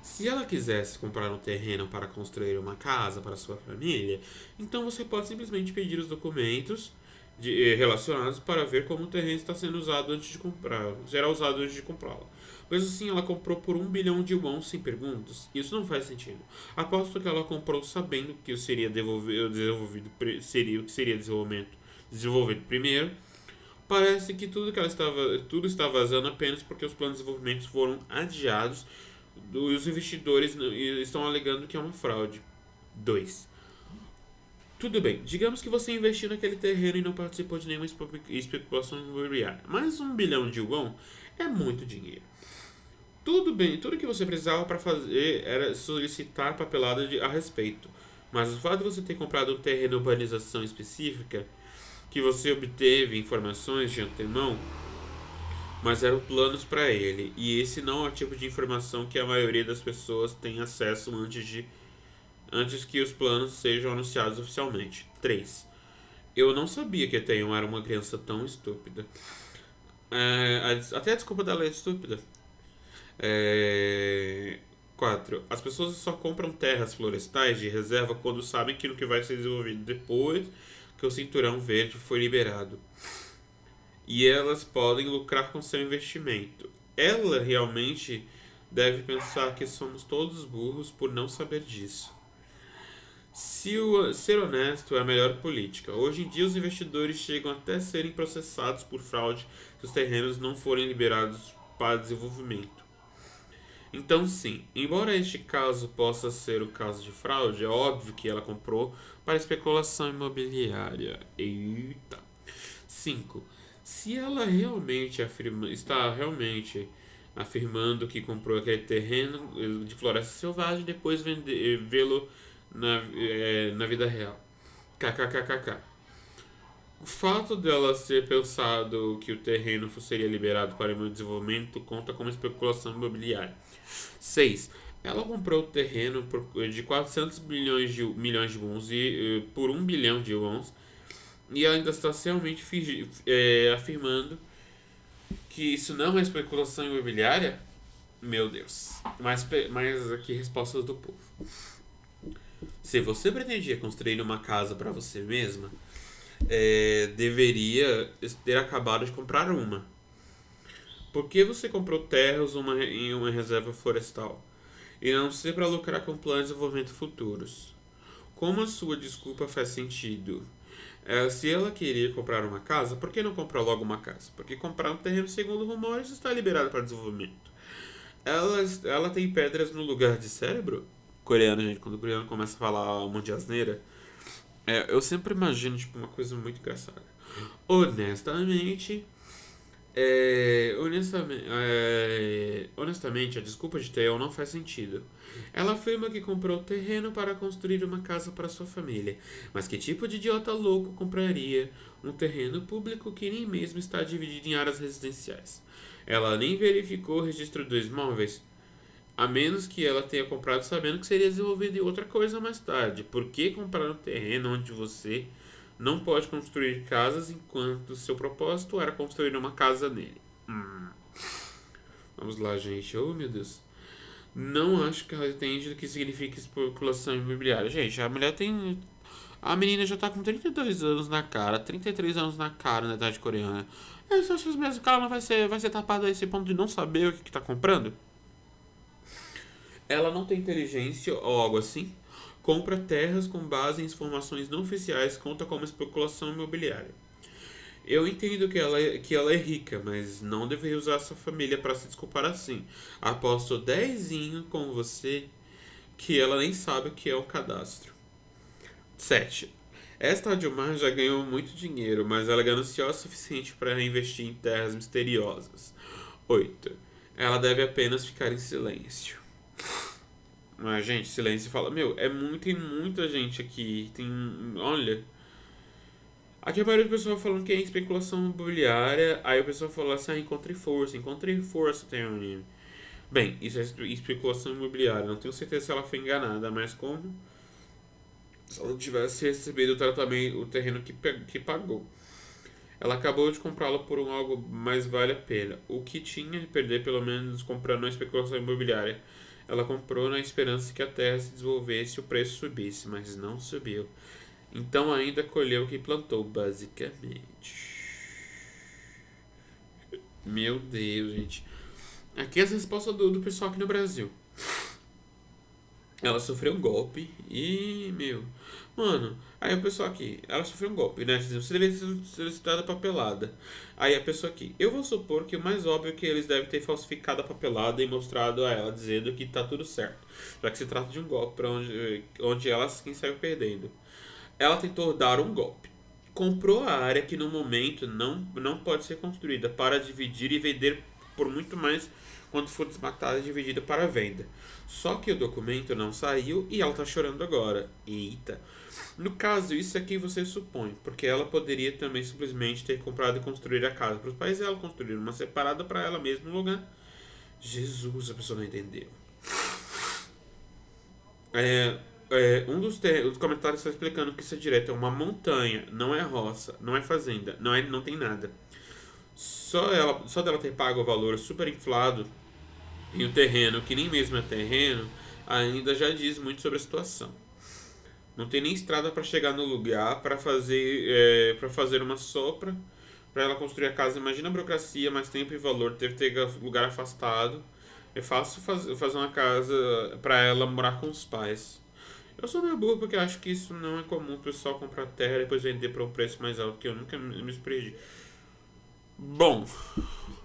Se ela quisesse comprar um terreno para construir uma casa para sua família, então você pode simplesmente pedir os documentos de, relacionados para ver como o terreno está sendo usado antes de comprá-lo. Será usado antes de comprá-lo. Mas assim, ela comprou por um bilhão de won sem perguntas. Isso não faz sentido. Aposto que ela comprou sabendo que seria desenvolvido seria o que seria desenvolvimento desenvolvido primeiro. Parece que tudo que ela estava tudo está vazando apenas porque os planos de desenvolvimento foram adiados e os investidores estão alegando que é uma fraude. 2. Tudo bem, digamos que você investiu naquele terreno e não participou de nenhuma especulação imobiliária. Mas um bilhão de won é muito dinheiro. Tudo bem, tudo que você precisava para fazer era solicitar papelada de, a respeito. Mas o fato de você ter comprado um terreno urbanização específica, que você obteve informações de antemão, mas eram planos para ele. E esse não é o tipo de informação que a maioria das pessoas tem acesso antes de antes que os planos sejam anunciados oficialmente. 3. Eu não sabia que a era uma criança tão estúpida. É, até a desculpa dela é estúpida. É... 4. As pessoas só compram terras florestais de reserva quando sabem que o que vai ser desenvolvido depois que o cinturão verde foi liberado. E elas podem lucrar com seu investimento. Ela realmente deve pensar que somos todos burros por não saber disso. Se o, ser honesto é a melhor política. Hoje em dia, os investidores chegam até serem processados por fraude se os terrenos não forem liberados para desenvolvimento. Então, sim, embora este caso possa ser o caso de fraude, é óbvio que ela comprou para especulação imobiliária. Eita. 5. Se ela realmente afirma, está realmente afirmando que comprou aquele terreno de floresta selvagem depois vê-lo na, é, na vida real. KKKKK. O fato dela ter pensado que o terreno seria liberado para o desenvolvimento conta como especulação imobiliária. 6. Ela comprou o terreno por, de 400 bilhões de, milhões de wons e, uh, por 1 bilhão de wons e ainda está realmente é, afirmando que isso não é especulação imobiliária? Meu Deus. Mais, mais aqui respostas do povo. Se você pretendia construir uma casa para você mesma, é, deveria ter acabado de comprar uma. Por que você comprou terras uma, em uma reserva florestal? E não ser para lucrar com planos de desenvolvimento futuros. Como a sua desculpa faz sentido? É, se ela queria comprar uma casa, por que não comprar logo uma casa? Porque comprar um terreno, segundo rumores, está liberado para desenvolvimento. Ela, ela tem pedras no lugar de cérebro? Coreano, gente, quando o coreano começa a falar um monte de asneira, é, eu sempre imagino, tipo, uma coisa muito engraçada. Honestamente, é, honestamente, é, honestamente, a desculpa de Theo não faz sentido. Ela afirma que comprou terreno para construir uma casa para sua família. Mas que tipo de idiota louco compraria um terreno público que nem mesmo está dividido em áreas residenciais? Ela nem verificou o registro dos imóveis. A menos que ela tenha comprado sabendo que seria desenvolvido em outra coisa mais tarde. Por que comprar um terreno onde você não pode construir casas enquanto seu propósito era construir uma casa nele? Hum. Vamos lá, gente. Oh, meu Deus. Não acho que ela entende do que significa especulação imobiliária. Gente, a mulher tem. A menina já tá com 32 anos na cara, 33 anos na cara na idade coreana. É, você acha mesmo que ela não vai ser, vai ser tapada a esse ponto de não saber o que, que tá comprando? Ela não tem inteligência ou algo assim, compra terras com base em informações não oficiais, conta como especulação imobiliária. Eu entendo que ela, é, que ela é rica, mas não deveria usar sua família para se desculpar assim. Aposto dezinho com você que ela nem sabe o que é o cadastro. 7. Esta Dilmar já ganhou muito dinheiro, mas ela é gananciosa o suficiente para investir em terras misteriosas. 8. Ela deve apenas ficar em silêncio. Mas, gente, silêncio fala. Meu, é muito, tem muita gente aqui. Tem. Olha. Aqui a maioria do pessoal falando que é especulação imobiliária. Aí o pessoal fala assim: ah, encontrei força, encontrei força, tem um anime. Bem, isso é especulação imobiliária. Não tenho certeza se ela foi enganada, mas como se ela tivesse recebido o tratamento, o terreno que, que pagou. Ela acabou de comprá-lo por um algo mais vale a pena. O que tinha de perder, pelo menos, comprando uma especulação imobiliária ela comprou na esperança que a terra se desenvolvesse e o preço subisse, mas não subiu. Então ainda colheu o que plantou, basicamente. Meu Deus, gente. Aqui é as respostas do, do pessoal aqui no Brasil. Ela sofreu um golpe e, meu. Mano, aí o pessoal aqui, ela sofreu um golpe, né? Você deveria ser solicitada papelada. Aí a pessoa aqui, eu vou supor que o mais óbvio é que eles devem ter falsificado a papelada e mostrado a ela, dizendo que tá tudo certo. Já que se trata de um golpe para onde, onde ela quem saiu perdendo. Ela tentou dar um golpe. Comprou a área que no momento não, não pode ser construída para dividir e vender por muito mais quando for desmatada e dividida para venda. Só que o documento não saiu e ela tá chorando agora. Eita. No caso, isso aqui você supõe, porque ela poderia também simplesmente ter comprado e construir a casa para os pais dela, construir uma separada para ela mesma no lugar. Jesus, a pessoa não entendeu. É, é, um dos, dos comentários está explicando que isso é direto, é uma montanha, não é roça, não é fazenda, não, é, não tem nada. Só, ela, só dela ter pago o valor super inflado em um terreno que nem mesmo é terreno, ainda já diz muito sobre a situação. Não tem nem estrada para chegar no lugar para fazer é, para fazer uma sopra para ela construir a casa. Imagina a burocracia, mais tempo e valor, teve que ter lugar afastado. É fácil faz, fazer uma casa para ela morar com os pais. Eu sou meio burro porque acho que isso não é comum o pessoal comprar terra e depois vender por um preço mais alto, que eu nunca me surpreendi. Bom,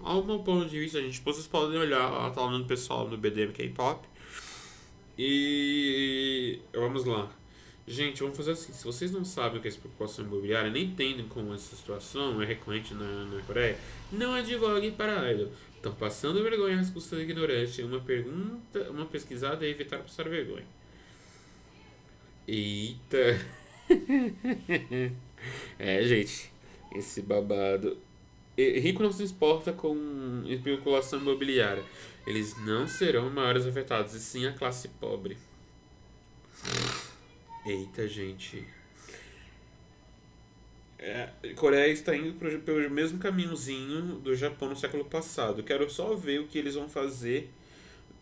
ao meu ponto de vista, gente, vocês podem olhar a tá do pessoal no BDM K-pop. E vamos lá. Gente, vamos fazer assim. Se vocês não sabem o que é especulação imobiliária, nem entendem como essa situação é recorrente na, na Coreia, não advogue para idol. Estão passando vergonha às custas ignorante. Uma pergunta, uma pesquisada é evitar passar vergonha. Eita! é, gente, esse babado rico não se exporta com especulação imobiliária. Eles não serão maiores afetados, e sim a classe pobre. Eita, gente. É, Coreia está indo pro, pelo mesmo caminhozinho do Japão no século passado. Quero só ver o que eles vão fazer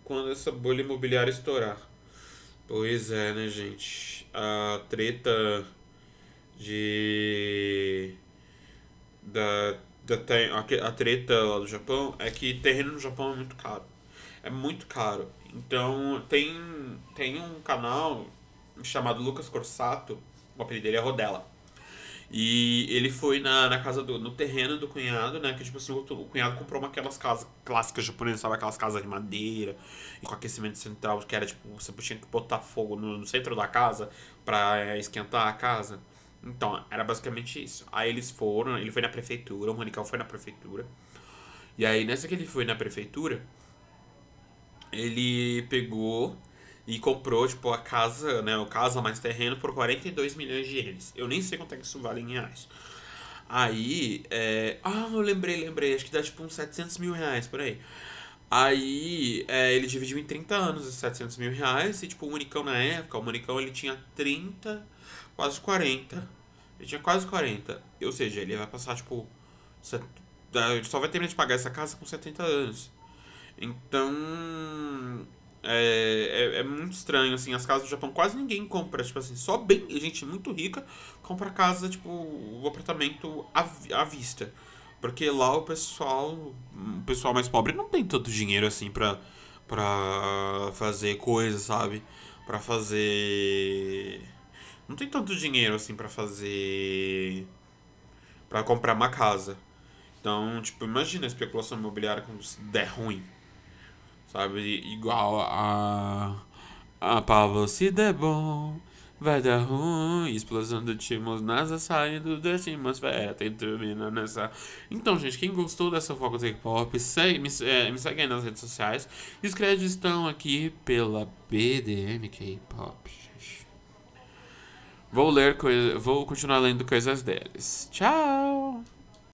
quando essa bolha imobiliária estourar. Pois é, né, gente? A treta de. da a, a treta lá do Japão é que terreno no Japão é muito caro. É muito caro. Então tem, tem um canal chamado Lucas Corsato, o apelido dele é Rodela. E ele foi na, na casa do. no terreno do cunhado, né? Que tipo assim, o, o cunhado comprou uma aquelas casas clássicas japonesas, sabe? Aquelas casas de madeira e com aquecimento central, que era tipo, você tinha que botar fogo no, no centro da casa pra é, esquentar a casa. Então, era basicamente isso. Aí eles foram, ele foi na prefeitura, o Ronical foi na prefeitura. E aí, nessa que ele foi na prefeitura, ele pegou e comprou, tipo, a casa, né, o casa mais terreno por 42 milhões de ienes. Eu nem sei quanto é que isso vale em reais. Aí, é... Ah, eu lembrei, lembrei. Acho que dá, tipo, uns 700 mil reais, por aí. Aí, é, ele dividiu em 30 anos esses 700 mil reais. E, tipo, o Unicão na época, o Unicão, ele tinha 30 quase 40. Ele tinha quase 40. Ou seja, ele vai passar, tipo. Ele só vai terminar de pagar essa casa com 70 anos. Então. É, é, é, muito estranho, assim, as casas do Japão quase ninguém compra, tipo assim, só bem, gente muito rica compra casa, tipo, o apartamento à, à vista. Porque lá o pessoal, o pessoal mais pobre não tem tanto dinheiro assim pra, pra fazer coisas, sabe? Pra fazer não tem tanto dinheiro assim para fazer para comprar uma casa. Então, tipo, imagina a especulação imobiliária quando der ruim. Sabe? Igual a a Pablo se der bom, vai dar ruim, explosão do timos NASA saindo da atmosfera, tem turbina nessa. Então, gente, quem gostou dessa Foco Take Pop, segue, me, é, me segue aí nas redes sociais. Os créditos estão aqui pela BDM K-Pop. Vou ler vou continuar lendo coisas deles. Tchau!